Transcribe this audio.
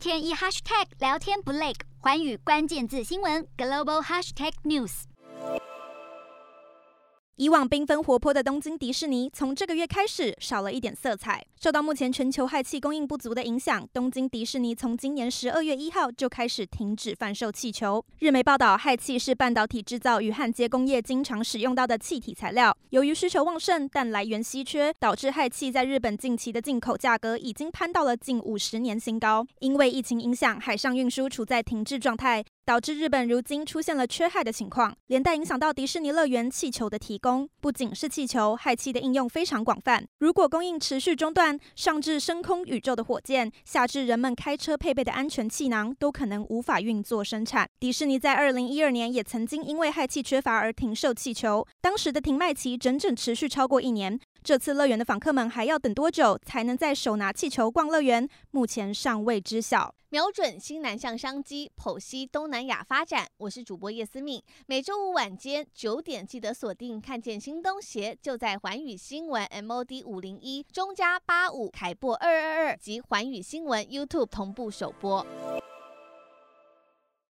天一 hashtag 聊天不累，环宇关键字新闻 global hashtag news。以往缤纷活泼的东京迪士尼，从这个月开始少了一点色彩。受到目前全球氦气供应不足的影响，东京迪士尼从今年十二月一号就开始停止贩售气球。日媒报道，氦气是半导体制造与焊接工业经常使用到的气体材料，由于需求旺盛，但来源稀缺，导致氦气在日本近期的进口价格已经攀到了近五十年新高。因为疫情影响，海上运输处在停滞状态。导致日本如今出现了缺氦的情况，连带影响到迪士尼乐园气球的提供。不仅是气球，氦气的应用非常广泛。如果供应持续中断，上至升空宇宙的火箭，下至人们开车配备的安全气囊，都可能无法运作生产。迪士尼在二零一二年也曾经因为氦气缺乏而停售气球，当时的停卖期整整持续超过一年。这次乐园的访客们还要等多久才能再手拿气球逛乐园？目前尚未知晓。瞄准新南向商机，剖析东南亚发展。我是主播叶思敏，每周五晚间九点记得锁定。看见新东协就在环宇新闻 MOD 五零一中加八五凯播二二二及环宇新闻 YouTube 同步首播。